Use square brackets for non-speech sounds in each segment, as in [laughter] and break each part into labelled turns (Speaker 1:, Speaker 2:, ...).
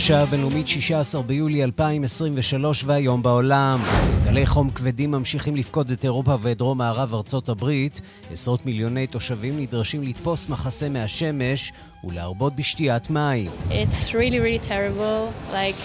Speaker 1: השעה הבינלאומית 16 ביולי 2023 והיום בעולם. גלי חום כבדים ממשיכים לפקוד את אירופה ואת דרום מערב ארצות הברית. עשרות מיליוני תושבים נדרשים לתפוס מחסה מהשמש ולהרבות בשתיית מים.
Speaker 2: It's really really terrible. Like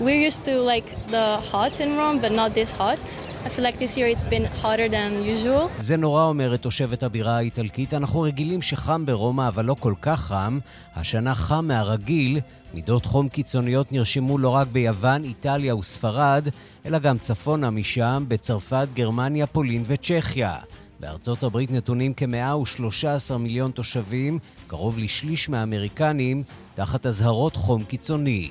Speaker 2: we're used to like the hot in Rome, but not this hot. I feel like this year it's been hotter than usual.
Speaker 1: זה נורא, אומרת תושבת הבירה האיטלקית. אנחנו רגילים שחם ברומא, אבל לא כל כך חם. השנה חם מהרגיל. מידות חום קיצוניות נרשמו לא רק ביוון, איטליה וספרד, אלא גם צפונה משם, בצרפת, גרמניה, פולין וצ'כיה. בארצות הברית נתונים כ-113 מיליון תושבים, קרוב לשליש מהאמריקנים, תחת אזהרות חום קיצוני.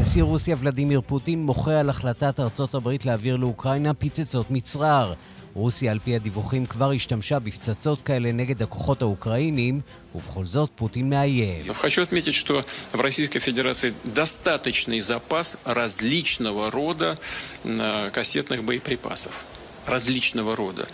Speaker 1: נשיא רוסיה ולדימיר פוטין מוחה על החלטת ארצות הברית להעביר לאוקראינה פצצות מצרר. רוסיה, על פי הדיווחים, כבר השתמשה בפצצות כאלה נגד הכוחות האוקראינים, ובכל זאת פוטין מאיים.
Speaker 3: Хочу отметить, что в Российской Федерации достаточный запас различного рода э, кассетных боеприпасов. Различного рода.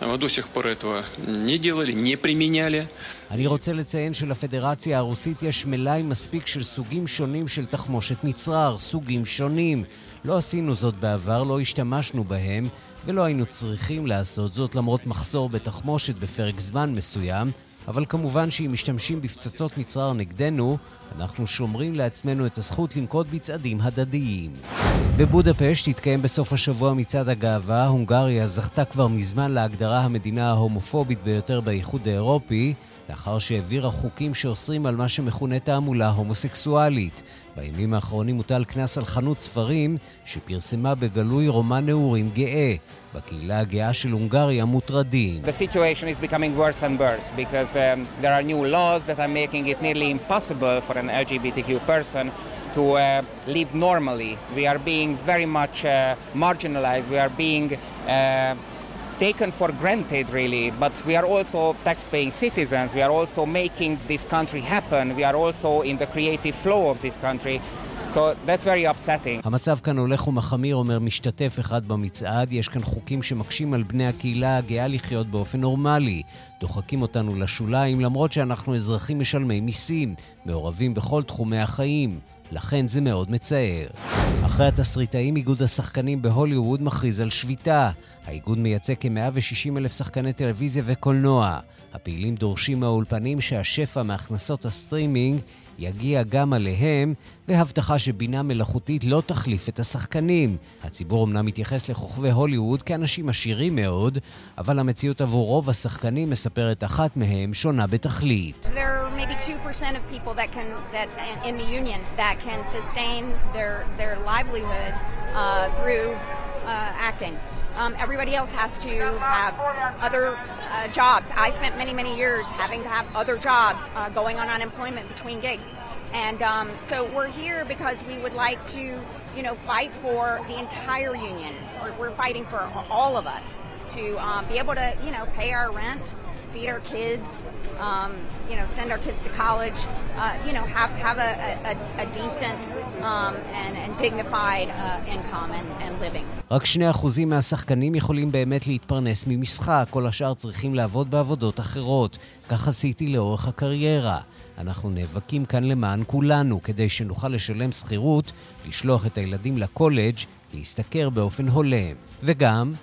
Speaker 3: Мы до сих пор этого не делали, не применяли.
Speaker 1: אני רוצה לציין שלפדרציה הרוסית יש מלאי מספיק של סוגים שונים של תחמושת מצרר, סוגים שונים. לא עשינו זאת בעבר, לא השתמשנו בהם, ולא היינו צריכים לעשות זאת למרות מחסור בתחמושת בפרק זמן מסוים, אבל כמובן שאם משתמשים בפצצות מצרר נגדנו, אנחנו שומרים לעצמנו את הזכות לנקוט בצעדים הדדיים. בבודפשט התקיים בסוף השבוע מצעד הגאווה, הונגריה זכתה כבר מזמן להגדרה המדינה ההומופובית ביותר באיחוד האירופי, לאחר שהעבירה חוקים שאוסרים על מה שמכונה תעמולה הומוסקסואלית. בימים האחרונים הוטל קנס על חנות ספרים שפרסמה בגלוי רומן נעורים גאה. בקהילה הגאה של הונגריה מוטרדים.
Speaker 4: Um, to uh, live normally. We are being very much uh, marginalized. We are being uh, taken for granted, really. But we are also tax-paying citizens. We are also making this country happen. We are also in the creative flow of this country. So that's very upsetting.
Speaker 1: המצב כאן הולך ומחמיר, אומר משתתף אחד במצעד. יש כאן חוקים שמקשים על בני הקהילה הגאה לחיות באופן נורמלי. דוחקים אותנו לשוליים, למרות שאנחנו אזרחים משלמי מיסים, מעורבים בכל תחומי החיים. לכן זה מאוד מצער. אחרי התסריטאים, איגוד השחקנים בהוליווד מכריז על שביתה. האיגוד מייצג כ-160 אלף שחקני טלוויזיה וקולנוע. הפעילים דורשים מהאולפנים שהשפע מהכנסות הסטרימינג יגיע גם עליהם, והבטחה שבינה מלאכותית לא תחליף את השחקנים. הציבור אמנם מתייחס לכוכבי הוליווד כאנשים עשירים מאוד, אבל המציאות עבור רוב השחקנים, מספרת אחת מהם, שונה בתכלית.
Speaker 5: There are maybe 2% of people that can, that in the union, that can sustain their, their livelihood uh, through uh, acting. Um, everybody else has to have other uh, jobs. I spent many, many years having to have other jobs, uh, going on unemployment between gigs. And um, so we're here because we would like to, you know, fight for the entire union. We're, we're fighting for all of us to um, be able to, you know, pay our rent, feed our kids, um, you know, send our kids to college, uh, you know, have, have a, a, a decent um, and, and dignified uh, income and, and living.
Speaker 1: רק 2% מהשחקנים יכולים באמת להתפרנס ממשחק, כל השאר צריכים לעבוד בעבודות אחרות. כך עשיתי לאורך הקריירה. אנחנו נאבקים כאן למען כולנו, כדי שנוכל לשלם שכירות, לשלוח את הילדים לקולג', להשתכר באופן הולם. וגם...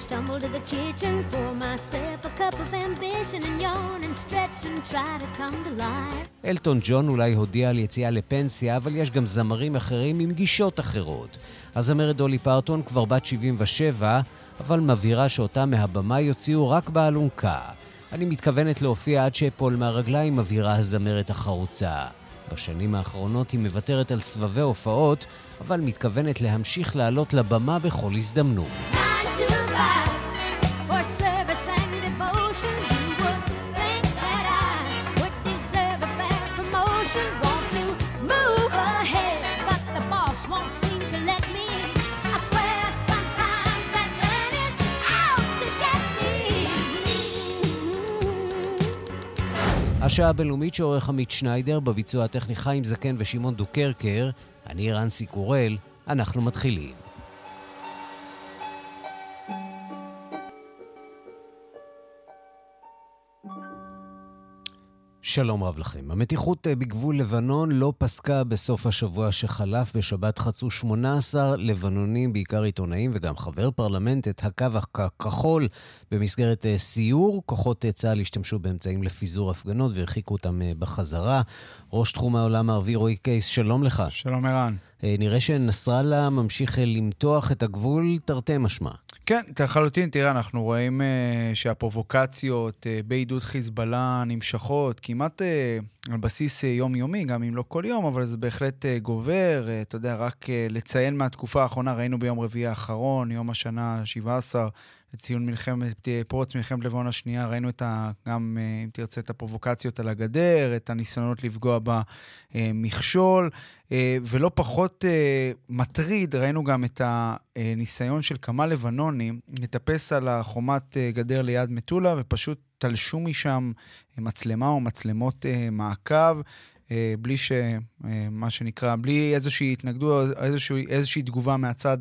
Speaker 6: Stumble to the kitchen. Pour myself a cup of ambition and yawn and stretch and try to come to life.
Speaker 1: אלטון ג'ון אולי הודיע על יציאה לפנסיה, אבל יש גם זמרים אחרים עם גישות אחרות. הזמרת דולי פרטון כבר בת 77, אבל מבהירה שאותה מהבמה יוציאו רק באלונקה. אני מתכוונת להופיע עד שאפול מהרגליים, מבהירה הזמרת החרוצה. בשנים האחרונות היא מוותרת על סבבי הופעות, אבל מתכוונת להמשיך לעלות לבמה בכל הזדמנות.
Speaker 6: Nine to
Speaker 1: השעה הבינלאומית שעורך עמית שניידר, בביצוע הטכני חיים זקן ושמעון דוקרקר. אני רנסי קורל, אנחנו מתחילים. שלום רב לכם. המתיחות אה, בגבול לבנון לא פסקה בסוף השבוע שחלף. בשבת חצו 18 לבנונים, בעיקר עיתונאים וגם חבר פרלמנט, את הקו הכחול במסגרת אה, סיור. כוחות אה, צה"ל השתמשו באמצעים לפיזור הפגנות והרחיקו אותם בחזרה. ראש תחום העולם הערבי רועי קייס, שלום לך.
Speaker 7: שלום ערן.
Speaker 1: נראה שנסראללה ממשיך למתוח את הגבול תרתי משמע.
Speaker 7: כן, לחלוטין. תראה, אנחנו רואים שהפרובוקציות בעידוד חיזבאללה נמשכות כמעט uh, על בסיס uh, יומיומי, גם אם לא כל יום, אבל זה בהחלט uh, גובר. אתה יודע, רק לציין מהתקופה האחרונה, ראינו ביום רביעי האחרון, יום השנה ה-17, לציון מלחמת, פרוץ מלחמת לבנון השנייה, ראינו את ה, גם, אם תרצה, את הפרובוקציות על הגדר, את הניסיונות לפגוע במכשול, ולא פחות מטריד, ראינו גם את הניסיון של כמה לבנונים לטפס על החומת גדר ליד מטולה, ופשוט תלשו משם מצלמה או מצלמות מעקב. בלי ש... מה שנקרא, בלי איזושהי התנגדות, איזושהי, איזושהי תגובה מהצד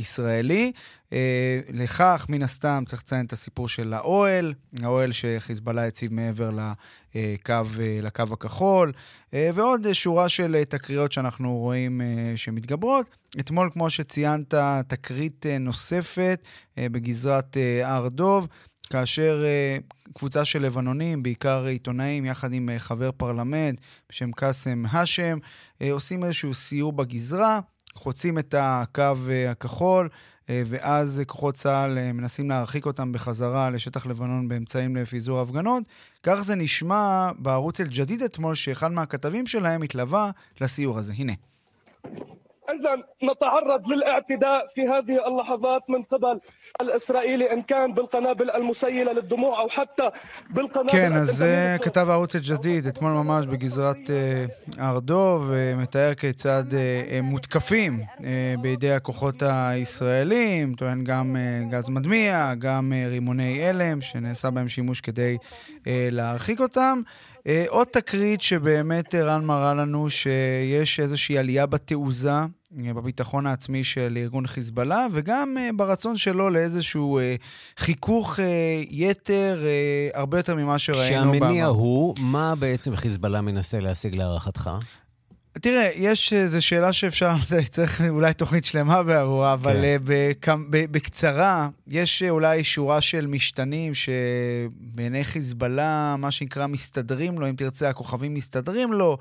Speaker 7: ישראלי. אה, לכך, מן הסתם, צריך לציין את הסיפור של האוהל, האוהל שחיזבאללה הציב מעבר לקו, אה, לקו הכחול, אה, ועוד שורה של תקריות שאנחנו רואים שמתגברות. אתמול, כמו שציינת, תקרית נוספת בגזרת הר דוב. כאשר קבוצה של לבנונים, בעיקר עיתונאים, יחד עם חבר פרלמנט בשם קאסם האשם, עושים איזשהו סיור בגזרה. חוצים את הקו אה, הכחול, אה, ואז כוחות צה"ל אה, מנסים להרחיק אותם בחזרה לשטח לבנון באמצעים לפיזור הפגנות. כך זה נשמע בערוץ אל-ג'דיד אתמול, שאחד מהכתבים שלהם התלווה לסיור הזה. הנה. إذا نتعرض للاعتداء في هذه اللحظات من قبل الإسرائيلي إن كان بالقنابل المسيلة للدموع أو حتى بالقنابل... כן, אז זה כתב הערוץ אל-ג'דיד אתמול ממש בגזרת הר דוב, מתאר כיצד הם מותקפים בידי הכוחות הישראלים, טוען גם גז מדמיע, גם רימוני הלם, שנעשה בהם שימוש כדי להרחיק אותם. אה, עוד תקרית שבאמת רן מראה לנו שיש איזושהי עלייה בתעוזה, אה, בביטחון העצמי של ארגון חיזבאללה, וגם אה, ברצון שלו לאיזשהו חיכוך יתר הרבה יותר ממה שראינו.
Speaker 1: שהמניע הוא, מה בעצם חיזבאללה מנסה להשיג להערכתך?
Speaker 7: תראה, יש, זו שאלה שאפשר, [laughs] צריך אולי תוכנית שלמה בעבורה, אבל כן. בקצרה, יש אולי שורה של משתנים שבעיני חיזבאללה, מה שנקרא, מסתדרים לו, אם תרצה, הכוכבים מסתדרים לו.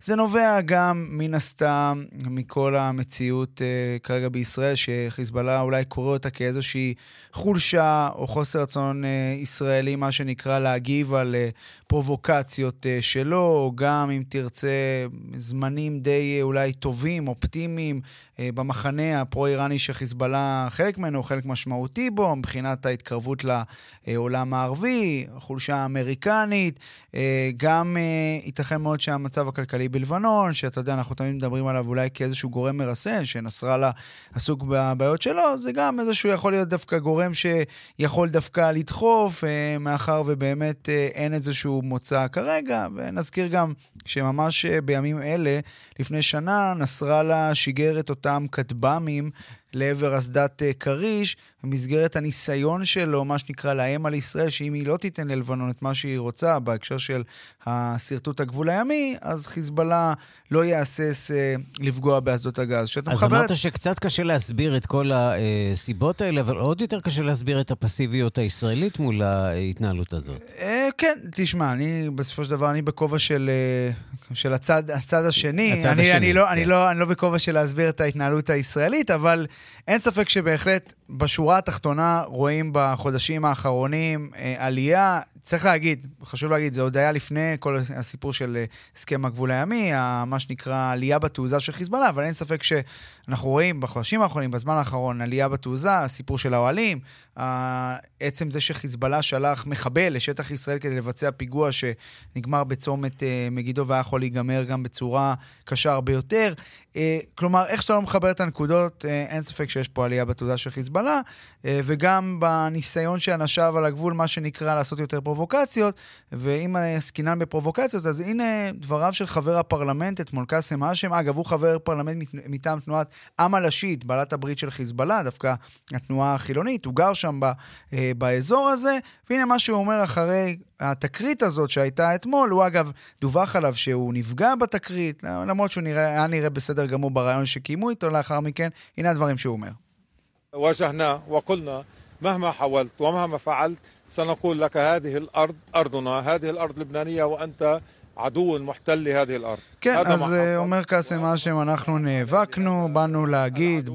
Speaker 7: זה נובע גם, מן הסתם, מכל המציאות uh, כרגע בישראל, שחיזבאללה אולי קורא אותה כאיזושהי חולשה או חוסר רצון uh, ישראלי, מה שנקרא, להגיב על uh, פרובוקציות uh, שלו, או גם, אם תרצה, זמנים די uh, אולי טובים, אופטימיים, uh, במחנה הפרו-איראני שחיזבאללה חלק ממנו, חלק משמעותי בו, מבחינת ההתקרבות לעולם הערבי, החולשה האמריקנית, uh, גם uh, ייתכן מאוד שהמצב הכלכלי בלבנון, שאתה יודע, אנחנו תמיד מדברים עליו אולי כאיזשהו גורם מרסן, שנסראללה עסוק בבעיות שלו, זה גם איזשהו יכול להיות דווקא גורם שיכול דווקא לדחוף, אה, מאחר ובאמת אה, אין איזשהו מוצא כרגע. ונזכיר גם שממש אה, בימים אלה, לפני שנה, נסראללה שיגר את אותם כטב"מים לעבר אסדת כריש, במסגרת הניסיון שלו, מה שנקרא, לאיים על ישראל, שאם היא לא תיתן ללבנון את מה שהיא רוצה בהקשר של השרטוט הגבול הימי, אז חיזבאללה לא יהסס אה, לפגוע באסדות הגז.
Speaker 1: אז מחבר... אמרת שקצת קשה להסביר את כל הסיבות האלה, אבל עוד יותר קשה להסביר את הפסיביות הישראלית מול ההתנהלות הזאת.
Speaker 7: אה, כן, תשמע, אני בסופו של דבר, אני בכובע של, אה, של הצד, הצד השני.
Speaker 1: הצד
Speaker 7: אני,
Speaker 1: השני,
Speaker 7: אני לא,
Speaker 1: כן.
Speaker 7: אני, לא, אני לא בכובע של להסביר את ההתנהלות הישראלית, אבל אין ספק שבהחלט בשורה התחתונה רואים בחודשים האחרונים אה, עלייה. צריך להגיד, חשוב להגיד, זה עוד היה לפני כל הסיפור של אה, הסכם הגבול הימי, מה שנקרא עלייה בתעוזה של חיזבאללה, אבל אין ספק שאנחנו רואים בחודשים האחרונים, בזמן האחרון, עלייה בתעוזה, הסיפור של האוהלים, עצם זה שחיזבאללה שלח מחבל לשטח ישראל כדי לבצע פיגוע שנגמר בצומת אה, מגידו והיה יכול להיגמר גם בצורה קשה הרבה יותר. אה, כלומר, איך שאתה לא מחבר את הנקודות, אין ספק שיש פה עלייה בתעוזה של חיזבאללה, וגם בניסיון של אנשיו על הגבול, מה שנקרא לעשות יותר פרובוקציות, ואם עסקינן בפרובוקציות, אז הנה דבריו של חבר הפרלמנט אתמול, קאסם האשם. אגב, הוא חבר פרלמנט מטעם תנועת עם הלשית, בעלת הברית של חיזבאללה, דווקא התנועה החילונית, הוא גר שם ב, אה, באזור הזה, והנה מה שהוא אומר אחרי התקרית הזאת שהייתה אתמול, הוא אגב, דווח עליו שהוא נפגע בתקרית, למרות שהוא נראה, היה נראה בסדר גמור ברעיון שקיימו איתו לאחר מכן, הנה הדברים שהוא אומר.
Speaker 8: واجهنا وقلنا مهما حاولت ومهما فعلت سنقول لك هذه الأرض ارضنا، هذه الأرض لبنانية وأنت عدو محتل لهذه الأرض.
Speaker 7: כן, אז אומר קאסם האשם, אנחנו נאבקנו, באנו להגיד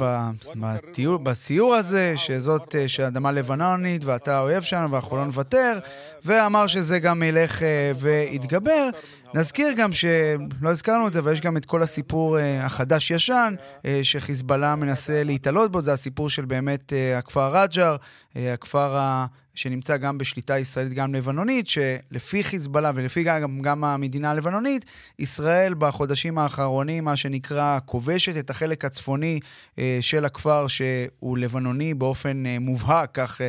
Speaker 7: בטיול, בסיור הזה, שזאת שאדמה לבנונית ואתה האויב שלנו ואנחנו לא נוותר, ואמר שזה גם ילך ויתגבר. נזכיר גם שלא הזכרנו את זה, ויש גם את כל הסיפור החדש-ישן, שחיזבאללה מנסה להתעלות בו, זה הסיפור של באמת הכפר רג'ר, הכפר ה... שנמצא גם בשליטה ישראלית, גם לבנונית, שלפי חיזבאללה ולפי גם, גם המדינה הלבנונית, ישראל בחודשים האחרונים, מה שנקרא, כובשת את החלק הצפוני אה, של הכפר, שהוא לבנוני באופן אה, מובהק, כך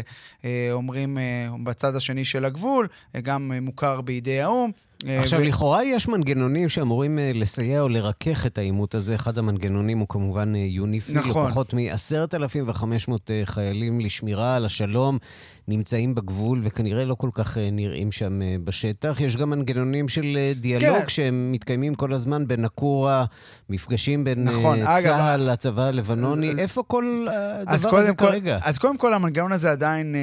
Speaker 7: אה, אומרים בצד השני של הגבול, גם מוכר בידי האו"ם.
Speaker 1: עכשיו, ו... לכאורה יש מנגנונים שאמורים לסייע או לרכך את העימות הזה. אחד המנגנונים הוא כמובן יוניפיל,
Speaker 7: נכון.
Speaker 1: פחות מ-10,500 חיילים לשמירה על השלום נמצאים בגבול וכנראה לא כל כך נראים שם בשטח. יש גם מנגנונים של דיאלוג כן. שהם מתקיימים כל הזמן בין נקורה, מפגשים בין
Speaker 7: נכון,
Speaker 1: צה"ל לצבא הלבנוני. אז, איפה כל הדבר הזה
Speaker 7: כל,
Speaker 1: כרגע?
Speaker 7: אז קודם כל המנגנון הזה עדיין,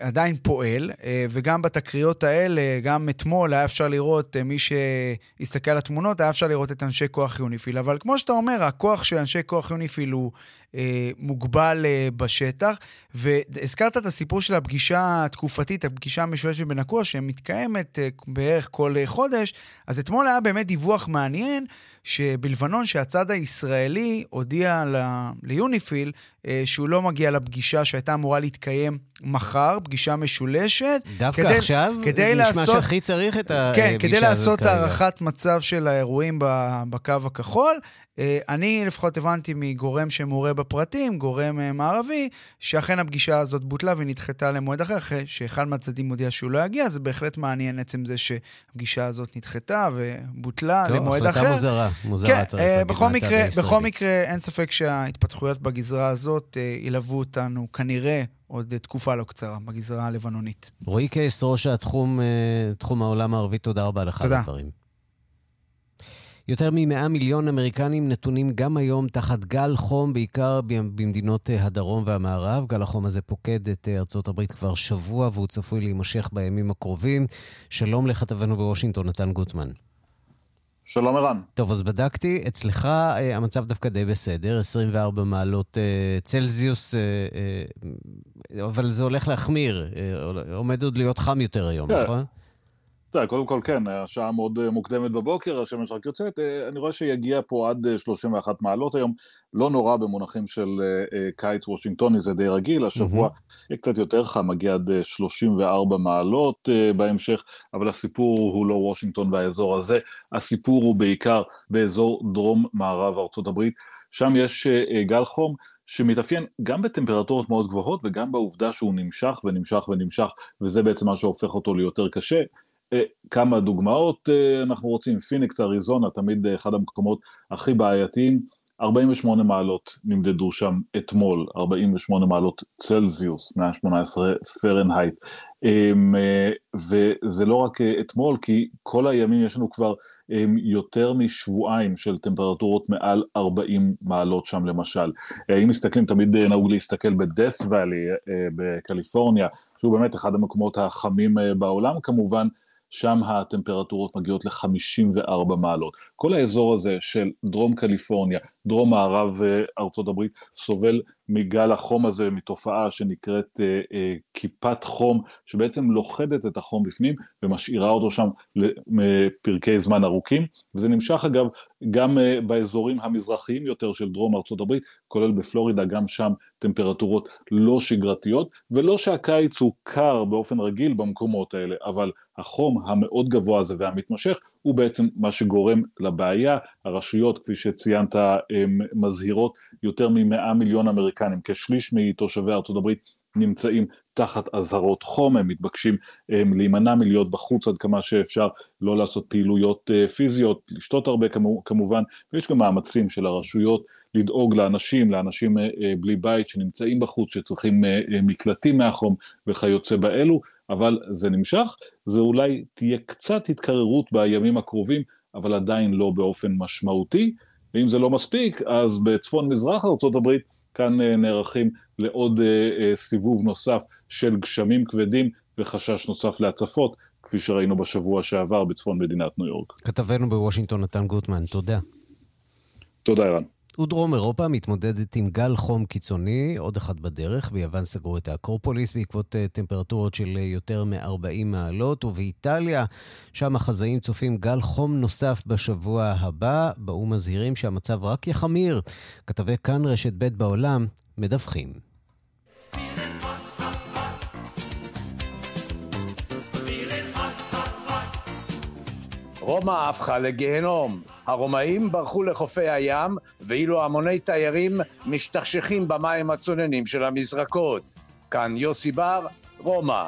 Speaker 7: עדיין פועל, וגם בתקריות האלה, גם אתמול היה אפשר לראות מי שהסתכל על התמונות, היה אפשר לראות את אנשי כוח יוניפיל. אבל כמו שאתה אומר, הכוח של אנשי כוח יוניפיל הוא אה, מוגבל אה, בשטח. והזכרת את הסיפור של הפגישה התקופתית, הפגישה המשולשת בנקוע, שמתקיימת אה, בערך כל אה, חודש. אז אתמול היה באמת דיווח מעניין, שבלבנון, שהצד הישראלי הודיע ל, ליוניפיל אה, שהוא לא מגיע לפגישה שהייתה אמורה להתקיים מחר, פגישה משולשת.
Speaker 1: דווקא כדי, עכשיו?
Speaker 7: כדי
Speaker 1: נשמע
Speaker 7: לעשות...
Speaker 1: שהכי צריך את הפגישה
Speaker 7: כן,
Speaker 1: הזאת
Speaker 7: כדי
Speaker 1: כרגע.
Speaker 7: לעשות הערכת מצב של האירועים בקו הכחול. אני לפחות הבנתי מגורם שמעורה בפרטים, גורם מערבי, שאכן הפגישה הזאת בוטלה והיא נדחתה למועד אחר, אחרי שאחד מהצדדים מודיע שהוא לא יגיע, זה בהחלט מעניין עצם זה שהפגישה הזאת נדחתה ובוטלה
Speaker 1: טוב,
Speaker 7: למועד אחר.
Speaker 1: טוב, החלטה מוזרה, מוזרה
Speaker 7: כן,
Speaker 1: צריך להגיד
Speaker 7: בכל מקרה,
Speaker 1: הישראלי.
Speaker 7: בכל מקרה, אין ספק שההתפתחויות בגזרה הזאת ילוו אותנו כנראה עוד תקופה לא קצרה בגזרה הלבנונית.
Speaker 1: רועי קייס, ראש התחום, תחום העולם הערבי, תודה רבה לך על הדברים. יותר מ-100 מיליון אמריקנים נתונים גם היום תחת גל חום, בעיקר במדינות הדרום והמערב. גל החום הזה פוקד את ארצות הברית כבר שבוע, והוא צפוי להימשך בימים הקרובים. שלום לכתבנו בוושינגטון, נתן גוטמן.
Speaker 9: שלום ערן.
Speaker 1: טוב, אז בדקתי, אצלך אה, המצב דווקא די בסדר, 24 מעלות אה, צלזיוס, אה, אה, אבל זה הולך להחמיר, אה, עומד עוד להיות חם יותר היום,
Speaker 9: כן.
Speaker 1: נכון?
Speaker 9: תראה, קודם כל כן, השעה מאוד מוקדמת בבוקר, השמש רק יוצאת, אני רואה שיגיע פה עד 31 מעלות היום, לא נורא במונחים של קיץ וושינגטוני, זה די רגיל, השבוע יהיה קצת יותר חם, מגיע עד 34 מעלות בהמשך, אבל הסיפור הוא לא וושינגטון והאזור הזה, הסיפור הוא בעיקר באזור דרום מערב ארצות הברית, שם יש גל חום, שמתאפיין גם בטמפרטורות מאוד גבוהות וגם בעובדה שהוא נמשך ונמשך ונמשך, וזה בעצם מה שהופך אותו ליותר קשה. כמה דוגמאות אנחנו רוצים, פיניקס, אריזונה, תמיד אחד המקומות הכי בעייתיים, 48 מעלות נמדדו שם אתמול, 48 מעלות צלזיוס, 118 פרנהייט, וזה לא רק אתמול, כי כל הימים יש לנו כבר יותר משבועיים של טמפרטורות מעל 40 מעלות שם למשל. אם מסתכלים, תמיד נהוג להסתכל בדאט ואלי בקליפורניה, שהוא באמת אחד המקומות החמים בעולם כמובן, שם הטמפרטורות מגיעות ל-54 מעלות. כל האזור הזה של דרום קליפורניה, דרום מערב ארצות הברית, סובל מגל החום הזה, מתופעה שנקראת אה, אה, כיפת חום, שבעצם לוכדת את החום בפנים ומשאירה אותו שם לפרקי זמן ארוכים, וזה נמשך אגב גם אה, באזורים המזרחיים יותר של דרום ארצות הברית, כולל בפלורידה, גם שם טמפרטורות לא שגרתיות, ולא שהקיץ הוא קר באופן רגיל במקומות האלה, אבל החום המאוד גבוה הזה והמתמשך הוא בעצם מה שגורם לבעיה, הרשויות כפי שציינת מזהירות יותר מ-100 מיליון אמריקנים, כשליש מתושבי הברית נמצאים תחת אזהרות חום, הם מתבקשים הם, להימנע מלהיות בחוץ עד כמה שאפשר, לא לעשות פעילויות uh, פיזיות, לשתות הרבה כמו, כמובן, ויש גם מאמצים של הרשויות לדאוג לאנשים, לאנשים uh, uh, בלי בית שנמצאים בחוץ, שצריכים uh, מקלטים מהחום וכיוצא באלו, אבל זה נמשך, זה אולי תהיה קצת התקררות בימים הקרובים, אבל עדיין לא באופן משמעותי, ואם זה לא מספיק, אז בצפון מזרח ארה"ב כאן נערכים לעוד סיבוב נוסף של גשמים כבדים וחשש נוסף להצפות, כפי שראינו בשבוע שעבר בצפון מדינת ניו יורק.
Speaker 1: כתבנו בוושינגטון נתן גוטמן, תודה.
Speaker 9: תודה, ערן.
Speaker 1: ודרום אירופה מתמודדת עם גל חום קיצוני, עוד אחד בדרך. ביוון סגרו את האקרופוליס בעקבות uh, טמפרטורות של uh, יותר מ-40 מעלות, ובאיטליה, שם החזאים צופים גל חום נוסף בשבוע הבא. באו"ם מזהירים שהמצב רק יחמיר. כתבי כאן רשת ב' בעולם מדווחים.
Speaker 10: רומא הפכה לגיהנום. הרומאים ברחו לחופי הים, ואילו המוני תיירים משתכשכים במים הצוננים של המזרקות. כאן יוסי בר, רומא.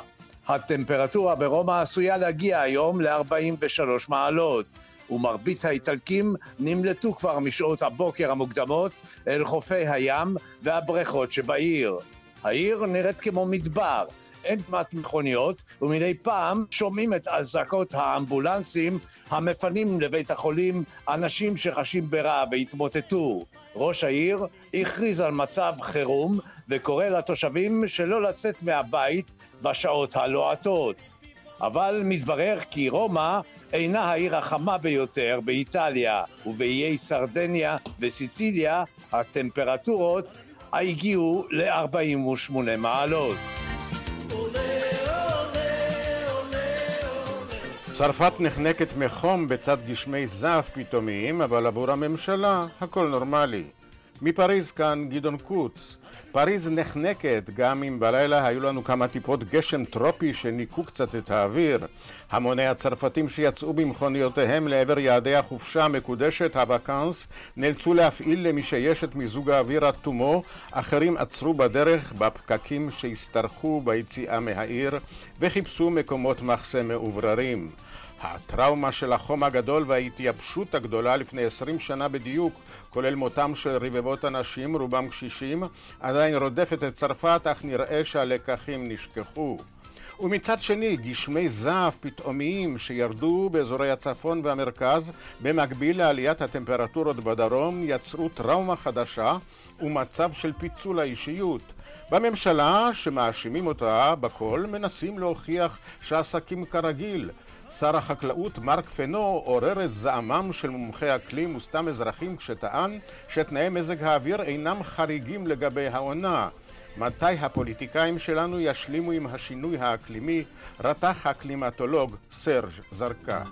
Speaker 10: הטמפרטורה ברומא עשויה להגיע היום ל-43 מעלות, ומרבית האיטלקים נמלטו כבר משעות הבוקר המוקדמות אל חופי הים והבריכות שבעיר. העיר נראית כמו מדבר, אין כמעט מכוניות, ומדי פעם שומעים את אזעקות האמבולנסים המפנים לבית החולים אנשים שחשים ברע והתמוטטו. ראש העיר הכריז על מצב חירום וקורא לתושבים שלא לצאת מהבית בשעות הלוהטות. אבל מתברר כי רומא אינה העיר החמה ביותר באיטליה, ובאיי סרדניה וסיציליה הטמפרטורות הגיעו ל-48 מעלות.
Speaker 11: צרפת נחנקת מחום בצד גשמי זעף פתאומיים, אבל עבור הממשלה הכל נורמלי. מפריז כאן גדעון קוץ. פריז נחנקת גם אם בלילה היו לנו כמה טיפות גשם טרופי שניקו קצת את האוויר. המוני הצרפתים שיצאו במכוניותיהם לעבר יעדי החופשה המקודשת, הוואקאנס, נאלצו להפעיל למי שיש את מיזוג האוויר עד תומו, אחרים עצרו בדרך בפקקים שהשתרכו ביציאה מהעיר וחיפשו מקומות מחסה מאובררים. הטראומה של החום הגדול וההתייבשות הגדולה לפני עשרים שנה בדיוק, כולל מותם של רבבות אנשים, רובם קשישים, עדיין רודפת את צרפת, אך נראה שהלקחים נשכחו. ומצד שני, גשמי זעף פתאומיים שירדו באזורי הצפון והמרכז, במקביל לעליית הטמפרטורות בדרום, יצרו טראומה חדשה ומצב של פיצול האישיות. בממשלה, שמאשימים אותה בכל, מנסים להוכיח שעסקים כרגיל. שר החקלאות מרק פנו עורר את זעמם של מומחי אקלים וסתם אזרחים כשטען שתנאי מזג האוויר אינם חריגים לגבי העונה. מתי הפוליטיקאים שלנו ישלימו עם השינוי האקלימי? רתח הקלימטולוג סרג' זרקה.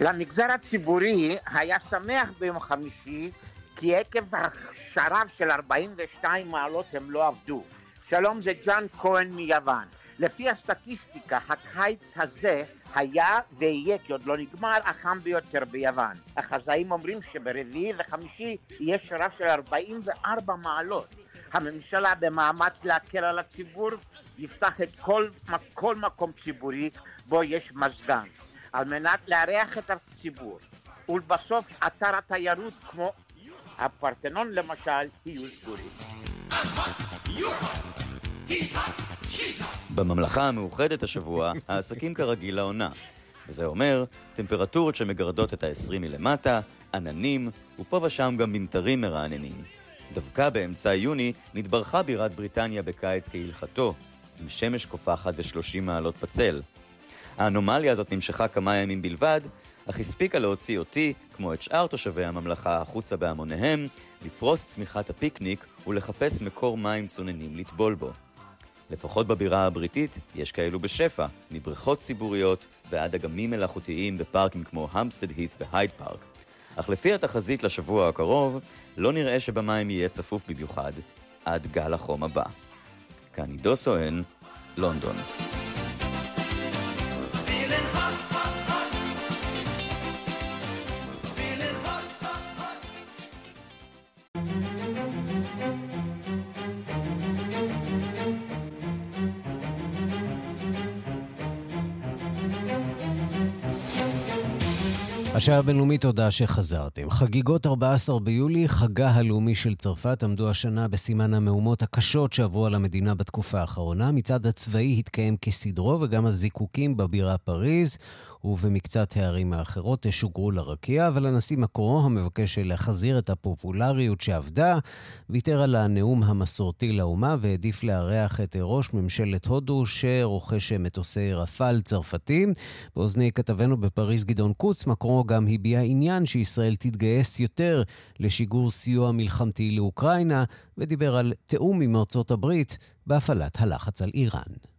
Speaker 12: למגזר הציבורי היה שמח ביום חמישי כי עקב השרב של 42 מעלות הם לא עבדו. שלום זה ג'אן כהן מיוון. לפי הסטטיסטיקה, הקיץ הזה היה ויהיה, כי עוד לא נגמר, החם ביותר ביוון. החזאים אומרים שברביעי וחמישי יהיה שרב של 44 מעלות. הממשלה במאמץ להקל על הציבור יפתח את כל, כל מקום ציבורי בו יש מזגן, על מנת לארח את הציבור. ולבסוף אתר התיירות כמו הפרטנון למשל יהיו סגורים.
Speaker 13: בממלכה המאוחדת השבוע, [laughs] העסקים כרגיל לעונה. וזה אומר, טמפרטורות שמגרדות את ה-20 מלמטה, עננים, ופה ושם גם ממטרים מרעננים. דווקא באמצע יוני נתברכה בירת בריטניה בקיץ כהלכתו, עם שמש קופחת ו-30 מעלות בצל. האנומליה הזאת נמשכה כמה ימים בלבד, אך הספיקה להוציא אותי, כמו את שאר תושבי הממלכה, החוצה בהמוניהם, לפרוס צמיחת הפיקניק ולחפש מקור מים צוננים לטבול בו. לפחות בבירה הבריטית יש כאלו בשפע, מבריכות ציבוריות ועד אגמים מלאכותיים בפארקים כמו המסטד הית והייד פארק. אך לפי התחזית לשבוע הקרוב, לא נראה שבמים יהיה צפוף במיוחד עד גל החום הבא. כאן עידו סואן, לונדון.
Speaker 1: השעה הבינלאומית, תודה שחזרתם. חגיגות 14 ביולי, חגה הלאומי של צרפת, עמדו השנה בסימן המהומות הקשות שעברו על המדינה בתקופה האחרונה. מצעד הצבאי התקיים כסדרו, וגם הזיקוקים בבירה פריז ובמקצת הערים האחרות שוגרו לרקיע, אבל הנשיא מקרו, המבקש להחזיר את הפופולריות שאבדה, ויתר על הנאום המסורתי לאומה והעדיף לארח את ראש ממשלת הודו, שרוכש מטוסי רפאל צרפתים. באוזני כתבנו בפריז גדעון קוץ, מקרו גם הביע עניין שישראל תתגייס יותר לשיגור סיוע מלחמתי לאוקראינה, ודיבר על תיאום עם ארצות הברית בהפעלת הלחץ על איראן.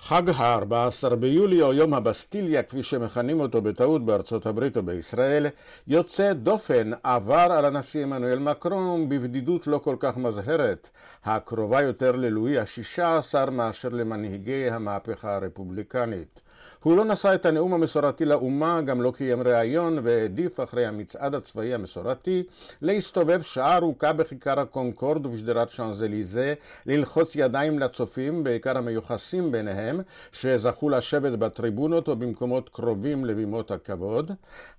Speaker 11: חג ה-14 ביולי, או יום הבסטיליה, כפי שמכנים אותו בטעות בארצות הברית או בישראל, יוצא דופן עבר על הנשיא עמנואל מקרון בבדידות לא כל כך מזהרת, הקרובה יותר ללואי ה-16 מאשר למנהיגי המהפכה הרפובליקנית. הוא לא נשא את הנאום המסורתי לאומה, גם לא קיים ראיון, והעדיף אחרי המצעד הצבאי המסורתי להסתובב שעה ארוכה בכיכר הקונקורד ובשדרת שאנזליזה, ללחוץ ידיים לצופים, בעיקר המיוחסים ביניהם, שזכו לשבת בטריבונות או במקומות קרובים לבימות הכבוד.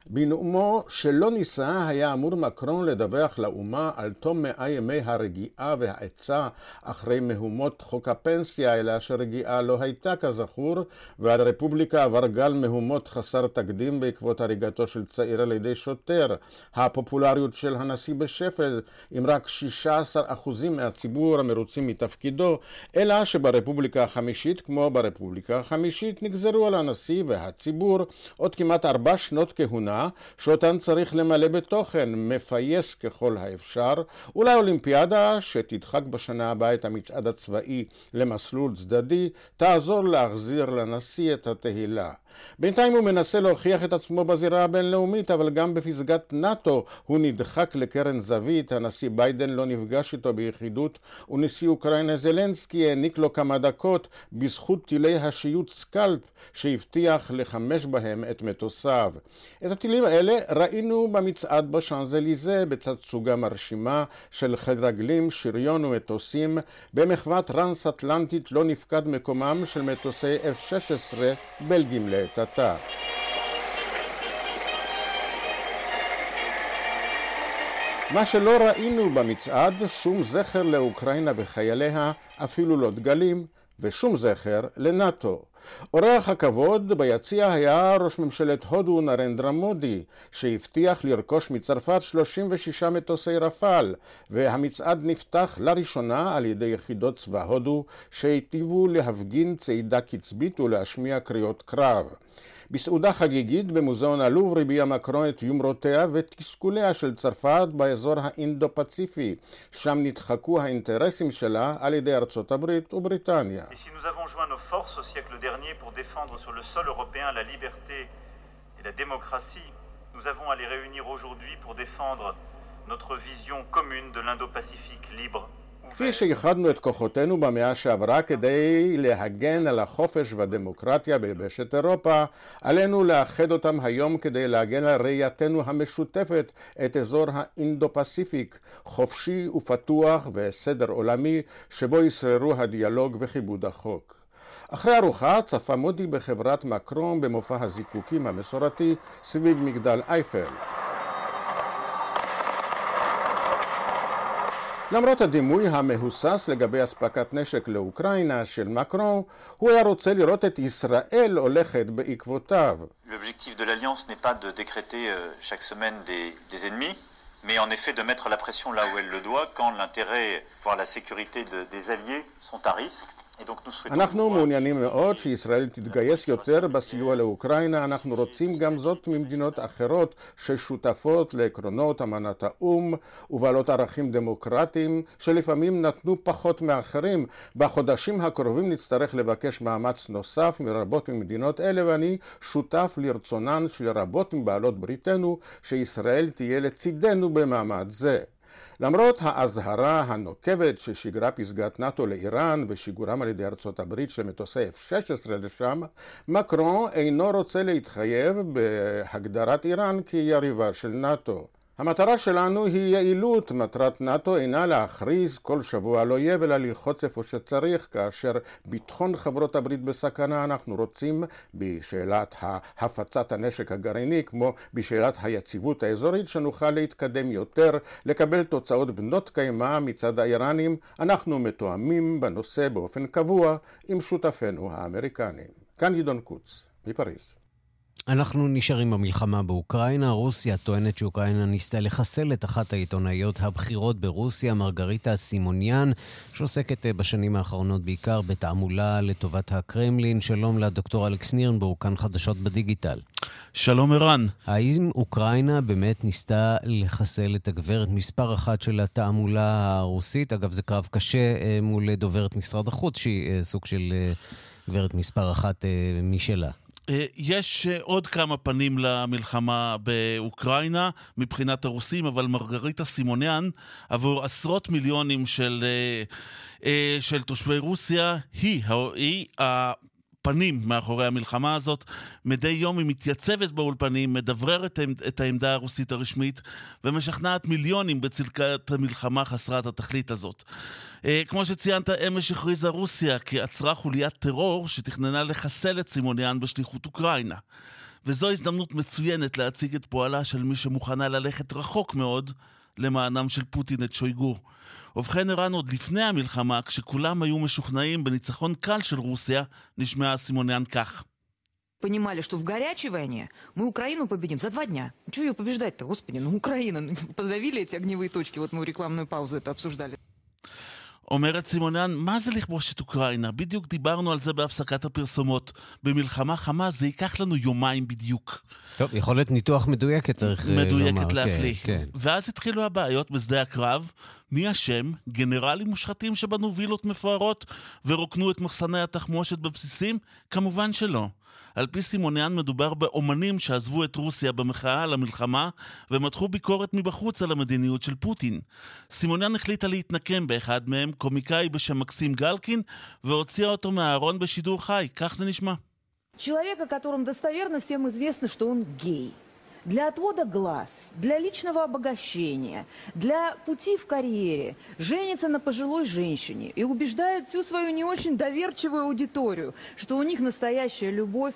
Speaker 11: בנאומו שלא נישא היה אמור מקרון לדווח לאומה על תום מאה ימי הרגיעה והעצה אחרי מהומות חוק הפנסיה, אלא שרגיעה לא הייתה כזכור, והרפובליקה עבר גל מהומות חסר תקדים בעקבות הריגתו של צעיר על ידי שוטר. הפופולריות של הנשיא בשפל, עם רק 16% מהציבור המרוצים מתפקידו, אלא שברפובליקה החמישית, כמו ברפובליקה החמישית, נגזרו על הנשיא והציבור עוד כמעט ארבע שנות כהונה, שאותן צריך למלא בתוכן, מפייס ככל האפשר, אולי אולימפיאדה שתדחק בשנה הבאה את המצעד הצבאי למסלול צדדי, תעזור להחזיר לנשיא את התהילה. בינתיים הוא מנסה להוכיח את עצמו בזירה הבינלאומית, אבל גם בפסגת נאט"ו הוא נדחק לקרן זווית, הנשיא ביידן לא נפגש איתו ביחידות, ונשיא אוקראינה זלנסקי העניק לו כמה דקות בזכות טילי השיוט סקלפ שהבטיח לחמש בהם את מטוסיו. את הטילים האלה ראינו במצעד בשאנזליזה בתצוגה מרשימה של חיל רגלים, שריון ומטוסים. במחווה טרנס-אטלנטית לא נפקד מקומם של מטוסי F-16 בלגים לעת עתה. מה שלא ראינו במצעד, שום זכר לאוקראינה וחייליה, אפילו לא דגלים, ושום זכר לנאט"ו. אורח הכבוד ביציע היה ראש ממשלת הודו נרנדרה מודי, שהבטיח לרכוש מצרפת 36 מטוסי רפאל, והמצעד נפתח לראשונה על ידי יחידות צבא הודו, שהיטיבו להפגין צעידה קצבית ולהשמיע קריאות קרב. בסעודה חגיגית במוזיאון הלובר הביע מקרון את יומרותיה ותסכוליה של צרפת באזור האינדו-פציפי, שם נדחקו האינטרסים שלה על ידי ארצות הברית ובריטניה.
Speaker 14: Nous avons à les réunir aujourd'hui pour défendre notre vision commune de l'Indo-Pacifique libre
Speaker 11: כפי שייחדנו את כוחותינו במאה שעברה כדי להגן על החופש והדמוקרטיה ביבשת אירופה, עלינו לאחד אותם היום כדי להגן על ראייתנו המשותפת את אזור האינדו-פסיפיק, חופשי ופתוח וסדר עולמי, שבו ישררו הדיאלוג וכיבוד החוק. אחרי ארוחה צפה מודי בחברת מקרון במופע הזיקוקים המסורתי סביב מגדל אייפל. למרות הדימוי המהוסס לגבי אספקת נשק לאוקראינה של מקרון, הוא היה רוצה לראות את ישראל הולכת בעקבותיו.
Speaker 14: L'objectif de l'Alliance n'est pas de décréter chaque semaine des, des ennemis, mais en effet de mettre la pression là où elle le doit quand l'intérêt, voire la sécurité de, des alliés sont à risque.
Speaker 11: אנחנו מעוניינים מאוד שישראל תתגייס יותר בסיוע לאוקראינה, אנחנו רוצים גם זאת ממדינות אחרות ששותפות לעקרונות אמנת האו"ם ובעלות ערכים דמוקרטיים שלפעמים נתנו פחות מאחרים. בחודשים הקרובים נצטרך לבקש מאמץ נוסף מרבות ממדינות אלה ואני שותף לרצונן של רבות מבעלות בריתנו שישראל תהיה לצידנו במעמד זה. למרות האזהרה הנוקבת ששיגרה פסגת נאט"ו לאיראן ושיגורם על ידי ארצות הברית של מטוסי F-16 לשם, מקרון אינו רוצה להתחייב בהגדרת איראן כיריבה של נאט"ו. המטרה שלנו היא יעילות, מטרת נאט"ו אינה להכריז כל שבוע על אויב, אלא ללחוץ איפה שצריך, כאשר ביטחון חברות הברית בסכנה, אנחנו רוצים בשאלת הפצת הנשק הגרעיני, כמו בשאלת היציבות האזורית, שנוכל להתקדם יותר, לקבל תוצאות בנות קיימא מצד האיראנים, אנחנו מתואמים בנושא באופן קבוע עם שותפינו האמריקנים. כאן גדעון קוץ, מפריז.
Speaker 1: אנחנו נשארים במלחמה באוקראינה. רוסיה טוענת שאוקראינה ניסתה לחסל את אחת העיתונאיות הבכירות ברוסיה, מרגריטה סימוניאן, שעוסקת אה, בשנים האחרונות בעיקר בתעמולה לטובת הקרמלין. שלום לדוקטור אלכס נירנבורג, כאן חדשות בדיגיטל.
Speaker 15: שלום ערן.
Speaker 1: האם אוקראינה באמת ניסתה לחסל את הגברת מספר אחת של התעמולה הרוסית? אגב, זה קרב קשה אה, מול דוברת משרד החוץ, שהיא אה, סוג של גברת מספר אחת משלה.
Speaker 15: אה, יש אה, עוד כמה פנים למלחמה באוקראינה מבחינת הרוסים, אבל מרגריטה סימוניאן, עבור עשרות מיליונים של, אה, של תושבי רוסיה, היא, היא הפנים מאחורי המלחמה הזאת. מדי יום היא מתייצבת באולפנים, מדבררת את העמדה הרוסית הרשמית ומשכנעת מיליונים בצלקת המלחמה חסרת התכלית הזאת. אה, כמו שציינת, אמש הכריזה רוסיה כי עצרה חוליית טרור שתכננה לחסל את סימוניאן בשליחות אוקראינה. וזו הזדמנות מצוינת להציג את פועלה של מי שמוכנה ללכת רחוק מאוד למענם של פוטין את שויגו. ובכן, ערן, עוד לפני המלחמה, כשכולם היו משוכנעים בניצחון קל של רוסיה, נשמעה סימוניאן כך.
Speaker 16: понимали, что в горячей войне мы Украину победим за два дня. Чего ее побеждать-то, господи? Ну, Украина. Подавили эти огневые точки. Вот мы в рекламную паузу это обсуждали.
Speaker 15: אומרת סימוניאן, מה זה לכבוש את אוקראינה? בדיוק דיברנו על זה בהפסקת הפרסומות. במלחמה חמה זה ייקח לנו יומיים בדיוק.
Speaker 1: טוב, יכולת ניתוח מדויקת צריך מדויקת
Speaker 15: לומר. מדויקת להפליא. כן, כן. ואז התחילו הבעיות בשדה הקרב. מי אשם? גנרלים מושחתים שבנו וילות מפוארות ורוקנו את מחסני התחמושת בבסיסים? כמובן שלא. על פי סימוניאן מדובר באומנים שעזבו את רוסיה במחאה על המלחמה ומתחו ביקורת מבחוץ על המדיניות של פוטין. סימוניאן החליטה להתנקם באחד מהם, קומיקאי בשם מקסים גלקין, והוציאה אותו מהארון בשידור חי. כך זה נשמע.
Speaker 16: Человек, о котором достоверно всем известно, что он гей. Для отвода глаз, для личного обогащения, для пути в карьере, женится на пожилой женщине и убеждает всю свою не очень доверчивую аудиторию, что у них настоящая любовь.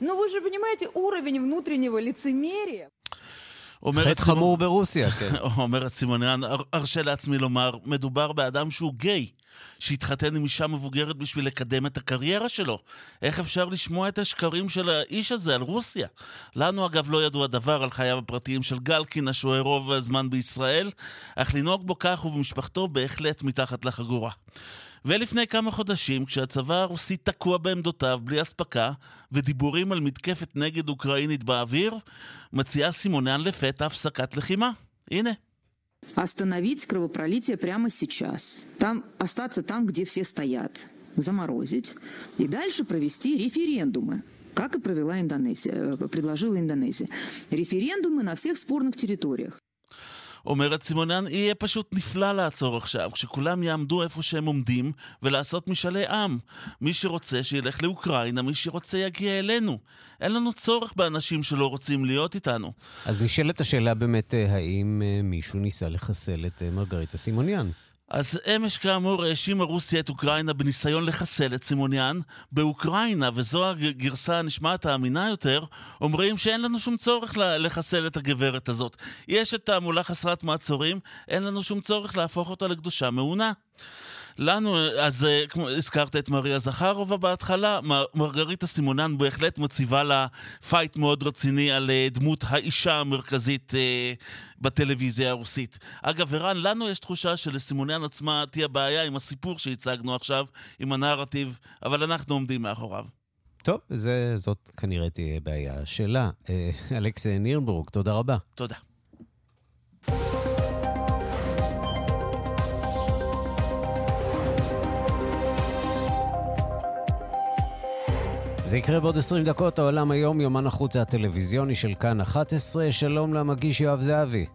Speaker 16: Но вы же понимаете уровень внутреннего лицемерия.
Speaker 1: חטא חמור ברוסיה, כן. [laughs]
Speaker 15: אומרת סימוניאן, ארשה לעצמי לומר, מדובר באדם שהוא גיי. שהתחתן עם אישה מבוגרת בשביל לקדם את הקריירה שלו. איך אפשר לשמוע את השקרים של האיש הזה על רוסיה? לנו אגב לא ידוע דבר על חייו הפרטיים של גלקין, השוהה רוב הזמן בישראל, אך לנהוג בו כך ובמשפחתו בהחלט מתחת לחגורה. ולפני כמה חודשים, כשהצבא הרוסי תקוע בעמדותיו בלי אספקה, ודיבורים על מתקפת נגד אוקראינית באוויר, מציעה סימוניאן לפתע הפסקת לחימה. הנה.
Speaker 16: Остановить кровопролитие прямо сейчас. Там остаться там, где все стоят. Заморозить. И дальше провести референдумы как и провела Индонезия, предложила Индонезия. Референдумы на всех спорных территориях.
Speaker 15: אומרת סימוניאן, יהיה פשוט נפלא לעצור עכשיו, כשכולם יעמדו איפה שהם עומדים, ולעשות משאלי עם. מי שרוצה שילך לאוקראינה, מי שרוצה יגיע אלינו. אין לנו צורך באנשים שלא רוצים להיות איתנו.
Speaker 1: אז נשאלת השאלה באמת, אה, האם אה, מישהו ניסה לחסל את אה, מרגריטה סימוניאן?
Speaker 15: אז אמש כאמור האשימה רוסיה את אוקראינה בניסיון לחסל את סימוניאן. באוקראינה, וזו הגרסה הנשמעת האמינה יותר, אומרים שאין לנו שום צורך לחסל את הגברת הזאת. אשת תעמולה חסרת מעצורים, אין לנו שום צורך להפוך אותה לקדושה מעונה. לנו, אז אה, כמו הזכרת את מריה זכרובה בהתחלה, מר, מרגריטה סימוניאן בהחלט מציבה לה fight מאוד רציני על אה, דמות האישה המרכזית אה, בטלוויזיה הרוסית. אגב, ערן, לנו יש תחושה שלסימונן עצמה תהיה בעיה עם הסיפור שהצגנו עכשיו, עם הנרטיב, אבל אנחנו עומדים מאחוריו.
Speaker 1: טוב, זה, זאת כנראה תהיה בעיה שלה. אה, אלכס נירנבורג, תודה רבה.
Speaker 15: תודה.
Speaker 1: זה יקרה בעוד 20 דקות, העולם היום, יומן החוץ הטלוויזיוני של כאן 11. שלום למגיש יואב זהבי.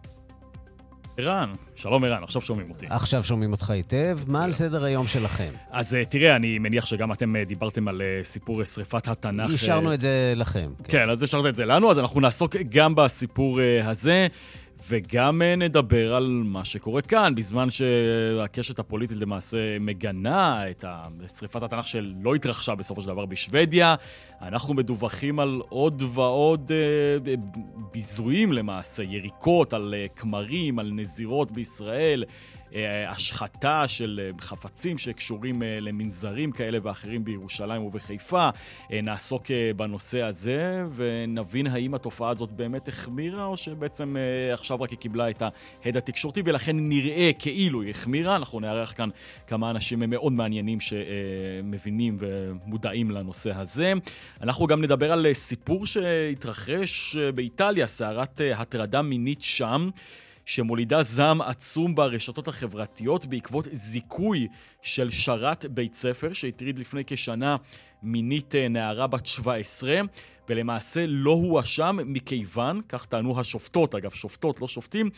Speaker 17: ערן, שלום ערן, עכשיו שומעים אותי.
Speaker 1: עכשיו שומעים אותך היטב. מה על סדר היום שלכם?
Speaker 17: אז אה, תראה, אני מניח שגם אתם אה, דיברתם על אה, סיפור שריפת התנ"ך.
Speaker 1: השארנו את זה לכם.
Speaker 17: כן, כן אז השארת את זה לנו, אז אנחנו נעסוק גם בסיפור הזה. וגם אה, נדבר על מה שקורה כאן, בזמן שהקשת הפוליטית למעשה מגנה את שריפת התנ"ך שלא התרחשה בסופו של דבר בשוודיה. אנחנו מדווחים על עוד ועוד אה, ביזויים למעשה, יריקות על אה, כמרים, על נזירות בישראל. אה, השחתה של אה, חפצים שקשורים אה, למנזרים כאלה ואחרים בירושלים ובחיפה. נעסוק בנושא הזה ונבין האם התופעה הזאת באמת החמירה, או שבעצם עכשיו רק היא קיבלה את ההד התקשורתי, ולכן נראה כאילו היא החמירה. אנחנו נארח כאן כמה אנשים מאוד מעניינים שמבינים ומודעים לנושא הזה. אנחנו גם נדבר על סיפור שהתרחש באיטליה, סערת הטרדה מינית שם. שמולידה זעם עצום ברשתות החברתיות בעקבות זיכוי של שרת בית ספר שהטריד לפני כשנה מינית אה, נערה בת 17, ולמעשה לא הואשם מכיוון, כך טענו השופטות, אגב שופטות, לא שופטים,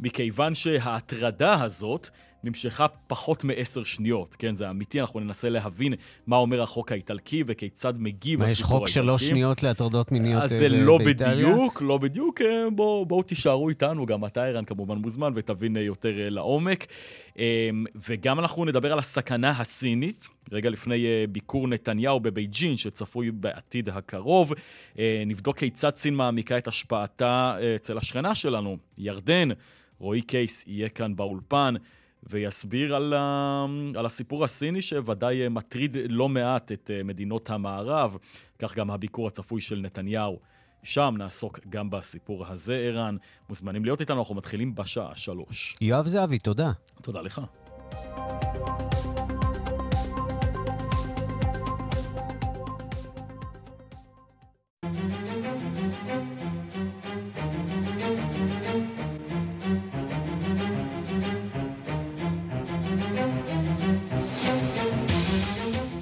Speaker 17: מכיוון שההטרדה הזאת נמשכה פחות מעשר שניות. כן, זה אמיתי, אנחנו ננסה להבין מה אומר החוק האיטלקי וכיצד מגיב
Speaker 1: מה, יש חוק שלוש שניות להטרדות מיניות
Speaker 17: באיטליה? זה לא בדיוק, לא בדיוק. אה, בואו בוא תישארו איתנו, גם אתה, ערן, כמובן מוזמן, ותבין אה, יותר אה, לעומק. וגם אנחנו נדבר על הסכנה הסינית, רגע לפני ביקור נתניהו בבייג'ין, שצפוי בעתיד הקרוב. נבדוק כיצד סין מעמיקה את השפעתה אצל השכנה שלנו, ירדן. רועי קייס יהיה כאן באולפן. ויסביר על, ה... על הסיפור הסיני שוודאי מטריד לא מעט את אה, מדינות המערב, כך גם הביקור הצפוי של נתניהו. שם נעסוק גם בסיפור הזה, ערן. מוזמנים להיות איתנו, אנחנו מתחילים בשעה שלוש.
Speaker 1: יואב זהבי, תודה.
Speaker 17: תודה לך.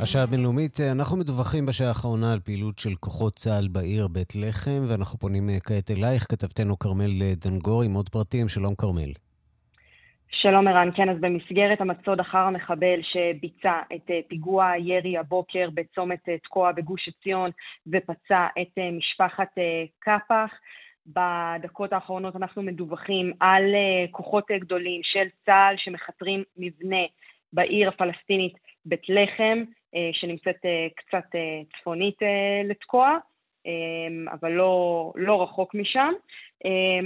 Speaker 1: השעה הבינלאומית, אנחנו מדווחים בשעה האחרונה על פעילות של כוחות צה"ל בעיר בית לחם, ואנחנו פונים אה, כעת אלייך, כתבתנו כרמל אה, דנגור עם עוד פרטים. שלום כרמל.
Speaker 18: שלום ערן, כן, אז במסגרת המצוד אחר המחבל שביצע את אה, פיגוע הירי הבוקר בצומת תקוע בגוש עציון ופצע את משפחת קפח, בדקות האחרונות אנחנו מדווחים על כוחות גדולים של צה"ל שמכתרים מבנה בעיר הפלסטינית בית לחם. אה, שנמצאת אה, קצת אה, צפונית לתקוע, אבל לא, לא רחוק משם.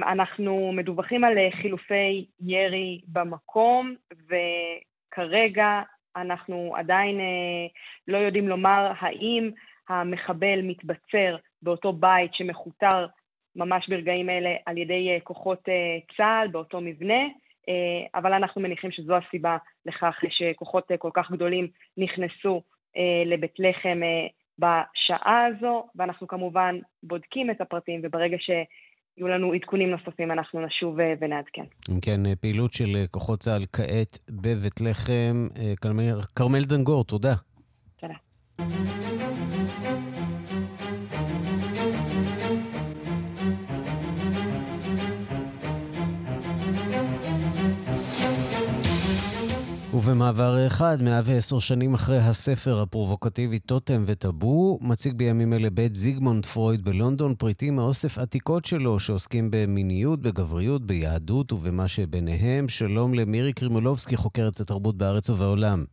Speaker 18: אנחנו מדווחים על חילופי ירי במקום, וכרגע אנחנו עדיין לא יודעים לומר האם המחבל מתבצר באותו בית שמכותר ממש ברגעים אלה על ידי כוחות צה"ל באותו מבנה, אבל אנחנו מניחים שזו הסיבה לכך שכוחות כל כך גדולים נכנסו אה, לבית לחם אה, בשעה הזו, ואנחנו כמובן בודקים את הפרטים, וברגע שיהיו לנו עדכונים נוספים אנחנו נשוב אה, ונעדכן.
Speaker 1: אם כן, פעילות של כוחות צה"ל כעת בבית לחם. כרמל דנגור, תודה.
Speaker 18: תודה.
Speaker 1: ובמעבר אחד, 110 שנים אחרי הספר הפרובוקטיבי טוטם וטאבו, מציג בימים אלה בית זיגמונד פרויד בלונדון פריטים מאוסף עתיקות שלו שעוסקים במיניות, בגבריות, ביהדות ובמה שביניהם. שלום למירי קרימולובסקי, חוקרת התרבות בארץ ובעולם.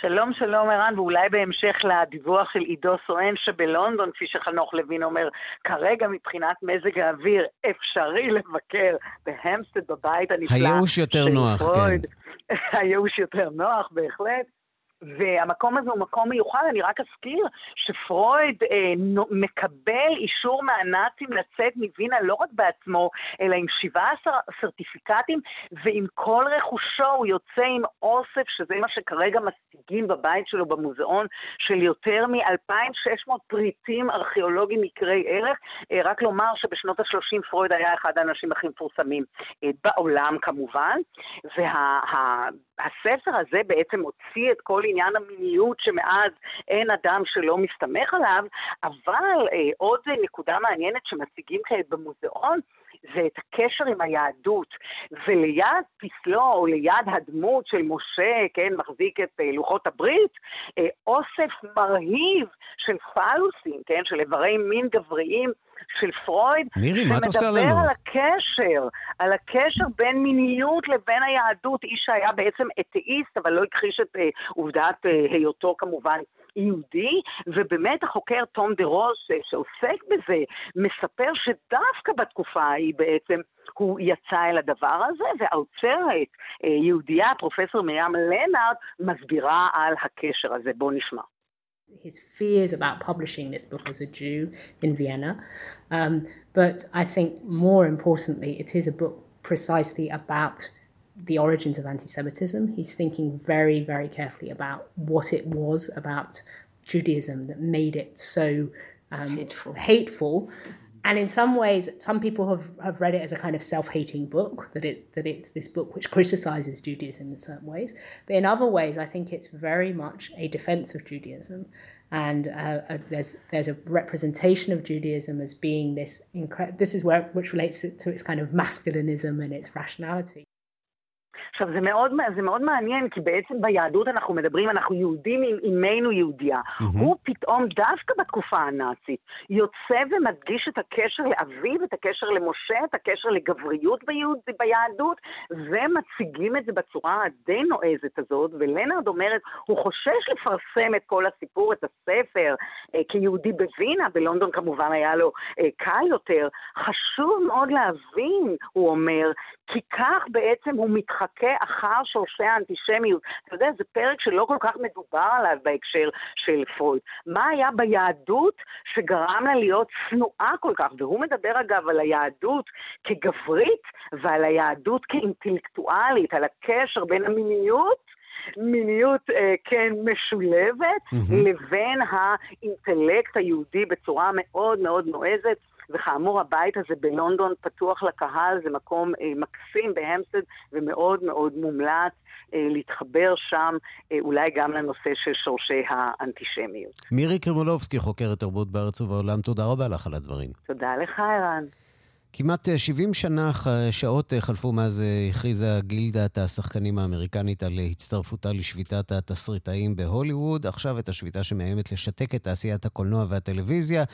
Speaker 19: שלום, שלום ערן, ואולי בהמשך לדיווח של עידו סואן שבלונדון, כפי שחנוך לוין אומר, כרגע מבחינת מזג האוויר אפשרי לבקר בהמסטד בבית הנפלא.
Speaker 1: הייאוש יותר נוח,
Speaker 19: פרויד. כן. [laughs] הייאוש יותר נוח, בהחלט. והמקום הזה הוא מקום מיוחד, אני רק אזכיר שפרויד אה, מקבל אישור מהנאצים לצאת מווינה לא רק בעצמו, אלא עם 17 סרטיפיקטים, ועם כל רכושו הוא יוצא עם אוסף, שזה מה שכרגע משיגים בבית שלו במוזיאון, של יותר מ-2,600 פריטים ארכיאולוגיים מקרי ערך. אה, רק לומר שבשנות ה-30 פרויד היה אחד האנשים הכי מפורסמים אה, בעולם כמובן, והספר וה, הזה בעצם הוציא את כל עניין המיניות שמאז אין אדם שלא מסתמך עליו, אבל אה, עוד נקודה מעניינת שמציגים כעת במוזיאון, זה את הקשר עם היהדות. וליד פסלו, או ליד הדמות של משה, כן, מחזיק את אה, לוחות הברית, אה, אוסף מרהיב של פלוסים, כן, של איברי מין גבריים. של פרויד,
Speaker 1: מירי, מה את עושה לנו?
Speaker 19: שמדבר על הקשר, על הקשר בין מיניות לבין היהדות, איש שהיה בעצם אתאיסט, אבל לא הכחיש את אה, עובדת אה, היותו כמובן יהודי, ובאמת החוקר תום דה רוס, אה, שעוסק בזה, מספר שדווקא בתקופה ההיא בעצם הוא יצא אל הדבר הזה, והאוצרת, אה, יהודייה, פרופסור מרים לנארד, מסבירה על הקשר הזה. בואו נשמע.
Speaker 20: his fears about publishing this book as a Jew in Vienna. Um, but I think more importantly, it is a book precisely about the origins of anti Semitism. He's thinking very, very carefully about what it was about Judaism that made it so um, hateful. hateful and in some ways some people have, have read it as a kind of self-hating book that it's that it's this book which criticizes judaism in certain ways but in other ways i think it's very much a defense of judaism and uh, uh, there's there's a representation of judaism as being this incre- this is where which relates to its kind of masculinism and its rationality
Speaker 19: עכשיו, זה מאוד, זה מאוד מעניין, כי בעצם ביהדות אנחנו מדברים, אנחנו יהודים עם אמנו יהודייה. Mm-hmm. הוא פתאום, דווקא בתקופה הנאצית, יוצא ומדגיש את הקשר לאביו, את הקשר למשה, את הקשר לגבריות ביהוד, ביהדות, ומציגים את זה בצורה הדי נועזת הזאת, ולנרד אומרת, הוא חושש לפרסם את כל הסיפור, את הספר, אה, כיהודי בווינה, בלונדון כמובן היה לו אה, קל יותר. חשוב מאוד להבין, הוא אומר, כי כך בעצם הוא מתחכה אחר שורשי האנטישמיות. אתה יודע, זה פרק שלא כל כך מדובר עליו בהקשר של פרויד. מה היה ביהדות שגרם לה להיות שנואה כל כך? והוא מדבר אגב על היהדות כגברית ועל היהדות כאינטלקטואלית, על הקשר בין המיניות מיניות אה, כן משולבת mm-hmm. לבין האינטלקט היהודי בצורה מאוד מאוד נועזת. וכאמור, הבית הזה בלונדון פתוח לקהל, זה מקום אה, מקסים בהמסד ומאוד מאוד מומלץ אה, להתחבר שם אה, אולי גם לנושא של שורשי האנטישמיות.
Speaker 1: מירי קרמולובסקי, חוקרת תרבות בארץ ובעולם, תודה רבה לך על הדברים.
Speaker 19: תודה לך, ערן.
Speaker 1: כמעט 70 שנה, שעות חלפו מאז הכריזה גילדת השחקנים האמריקנית על הצטרפותה לשביתת התסריטאים בהוליווד. עכשיו את השביתה שמאיימת לשתק את תעשיית הקולנוע והטלוויזיה.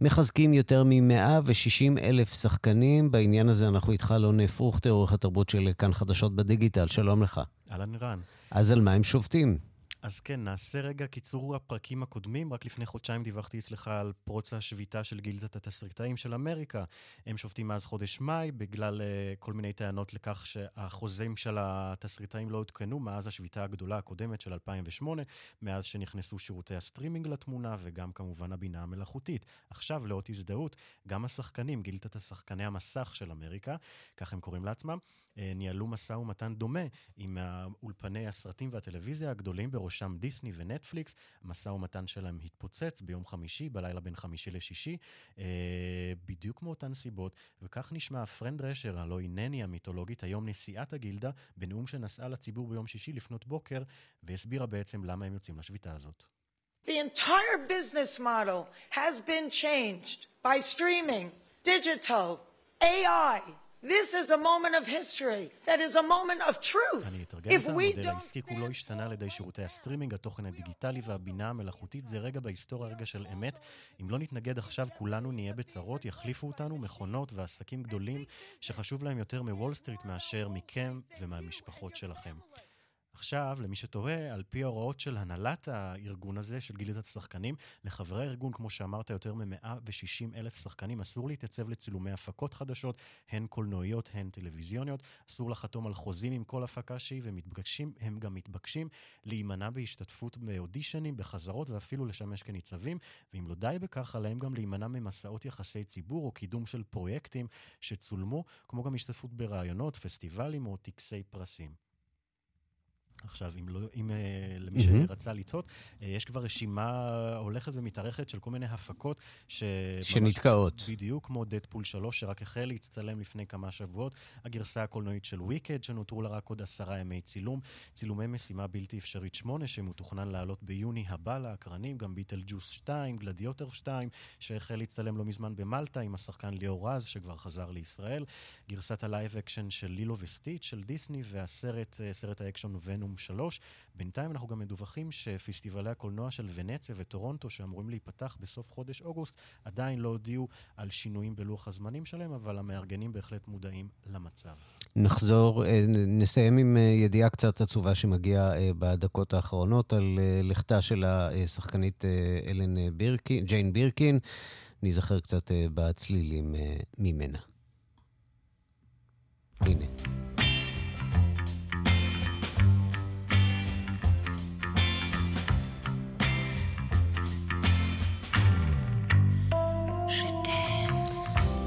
Speaker 1: מחזקים יותר מ-160 אלף שחקנים. בעניין הזה אנחנו איתך, אלון פרוכטר, עורך התרבות של כאן חדשות בדיגיטל. שלום לך.
Speaker 21: אהלן רן.
Speaker 1: אז על מה הם שובתים?
Speaker 21: אז כן, נעשה רגע קיצור הפרקים הקודמים. רק לפני חודשיים דיווחתי אצלך על פרוץ השביתה של גילדת התסריטאים של אמריקה. הם שובתים מאז חודש מאי בגלל אה, כל מיני טענות לכך שהחוזים של התסריטאים לא עודכנו מאז השביתה הגדולה הקודמת של 2008, מאז שנכנסו שירותי הסטרימינג לתמונה וגם כמובן הבינה המלאכותית. עכשיו, לאות הזדהות, גם השחקנים, גילדת השחקני המסך של אמריקה, כך הם קוראים לעצמם, ניהלו משא ומתן דומה עם אולפני הסרטים והטלוויזיה הגדולים בראש בראשם דיסני ונטפליקס. המשא ומתן שלהם התפוצץ ביום חמישי, בלילה בין חמישי לשישי, אה, בדיוק מאותן סיבות, וכך נשמע פראן דרשר, הלוא הנני המיתולוגית, היום נשיאת הגילדה, בנאום שנשאה לציבור ביום שישי לפנות בוקר, והסבירה בעצם למה הם יוצאים לשביתה הזאת.
Speaker 22: The entire business model has been changed by streaming, digital, AI. This is a moment of history. That is a moment of truth.
Speaker 21: אני אתרגם את המודל העסקי כולו השתנה על ידי שירותי הסטרימינג, התוכן הדיגיטלי והבינה המלאכותית. זה רגע בהיסטוריה, רגע של אמת. אם לא נתנגד עכשיו, כולנו נהיה בצרות, יחליפו אותנו מכונות ועסקים גדולים שחשוב להם יותר מוול סטריט מאשר מכם ומהמשפחות שלכם. עכשיו, למי שתוהה, על פי ההוראות של הנהלת הארגון הזה, של גילדת השחקנים, לחברי הארגון, כמו שאמרת, יותר מ-160 אלף שחקנים, אסור להתייצב לצילומי הפקות חדשות, הן קולנועיות, הן טלוויזיוניות, אסור לחתום על חוזים עם כל הפקה שהיא, והם גם מתבקשים להימנע בהשתתפות באודישנים, בחזרות ואפילו לשמש כניצבים, ואם לא די בכך, עליהם גם להימנע ממסעות יחסי ציבור או קידום של פרויקטים שצולמו, כמו גם השתתפות ברעיונות, פסטיבלים או טקסי פרסים. עכשיו, אם, לא, אם אה, למי
Speaker 1: מהמם.
Speaker 21: שרצה לתהות, אה, יש כבר רשימה הולכת ומתארכת של כל מיני הפקות ש...
Speaker 1: שנתקעות.
Speaker 21: בדיוק כמו דדפול 3, שרק החל להצטלם לפני כמה שבועות. הגרסה הקולנועית של וויקד, שנותרו לה רק עוד עשרה ימי צילום. צילומי משימה בלתי אפשרית 8, שמתוכנן לעלות ביוני הבא לאקרנים, גם ביטלג'וס 2, גלדיאטור 2, שהחל להצטלם לא מזמן במלטה עם השחקן ליאור רז, שכבר חזר לישראל. גרסת ה live action של לילו וסטיץ' של דיסני, והסרט, אה, סרט האקשן ונום 3. בינתיים אנחנו גם מדווחים שפסטיבלי הקולנוע של ונציה וטורונטו, שאמורים להיפתח בסוף חודש אוגוסט, עדיין לא הודיעו על שינויים בלוח הזמנים שלהם, אבל המארגנים בהחלט מודעים למצב.
Speaker 1: נחזור, אה, נסיים עם אה, ידיעה קצת עצובה שמגיעה אה, בדקות האחרונות על לכתה של השחקנית אלן בירקין, ג'יין בירקין. ניזכר קצת בצלילים ממנה. הנה.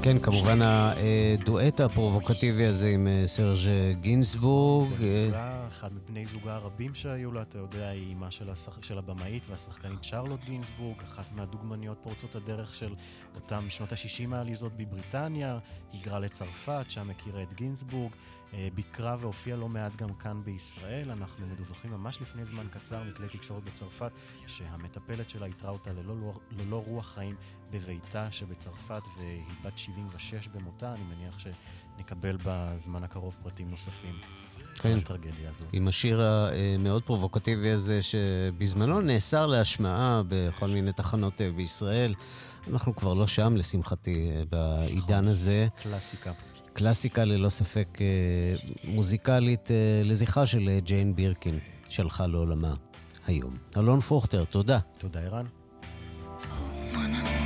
Speaker 1: כן, כמובן הדואט הפרובוקטיבי הזה עם אה, סרג' גינסבורג. אה,
Speaker 21: אחד מבני זוגה הרבים שהיו לה, אתה יודע, היא אימה של, השח... של הבמאית והשחקנית שרלוט גינסבורג, אחת מהדוגמניות פורצות הדרך של אותם שנות ה-60 העליזות בבריטניה, היגרה לצרפת, שם הכירה את גינסבורג, אה, ביקרה והופיעה לא מעט גם כאן בישראל. אנחנו מדווחים ממש לפני זמן קצר מכלי תקשורת בצרפת, שהמטפלת שלה איתרה אותה ללא, ללא רוח חיים בביתה שבצרפת, והיא בת 76 במותה. אני מניח שנקבל בזמן הקרוב פרטים נוספים.
Speaker 1: כן,
Speaker 21: על הטרגדיה הזאת.
Speaker 1: עם השיר המאוד פרובוקטיבי הזה, שבזמנו נאסר להשמעה בכל מיני תחנות אה, בישראל. אנחנו כבר לא שם, לשמחתי, אה, בעידן הזה.
Speaker 21: קלאסיקה.
Speaker 1: קלאסיקה ללא ספק אה, מוזיקלית לזכרה של ג'יין בירקין, שהלכה לעולמה היום. אלון פוכטר, תודה.
Speaker 21: תודה, ערן.
Speaker 6: Tu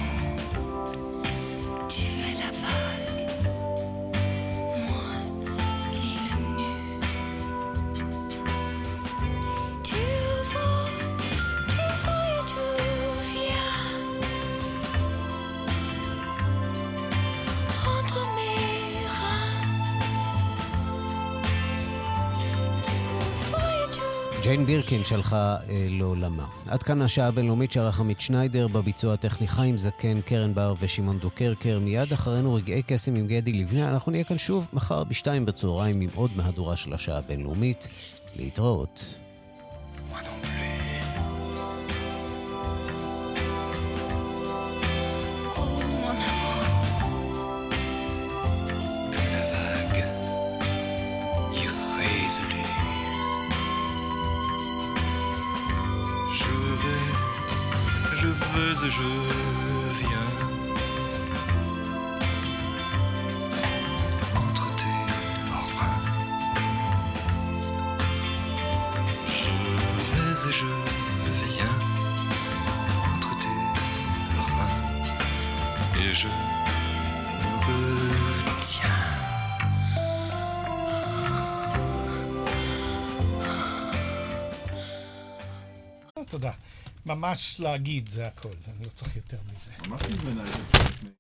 Speaker 1: ג'יין בירקין שהלכה אה, לעולמה. עד כאן השעה הבינלאומית שערך עמית שניידר, בביצוע הטכני חיים זקן, קרן בר ושמעון דוקרקר. מיד אחרינו רגעי קסם עם גדי לבנה. אנחנו נהיה כאן שוב מחר בשתיים בצהריים עם עוד מהדורה של השעה הבינלאומית. להתראות.
Speaker 23: jeu. ממש להגיד, זה הכל. אני לא צריך יותר מזה.
Speaker 9: ממש נדמה לי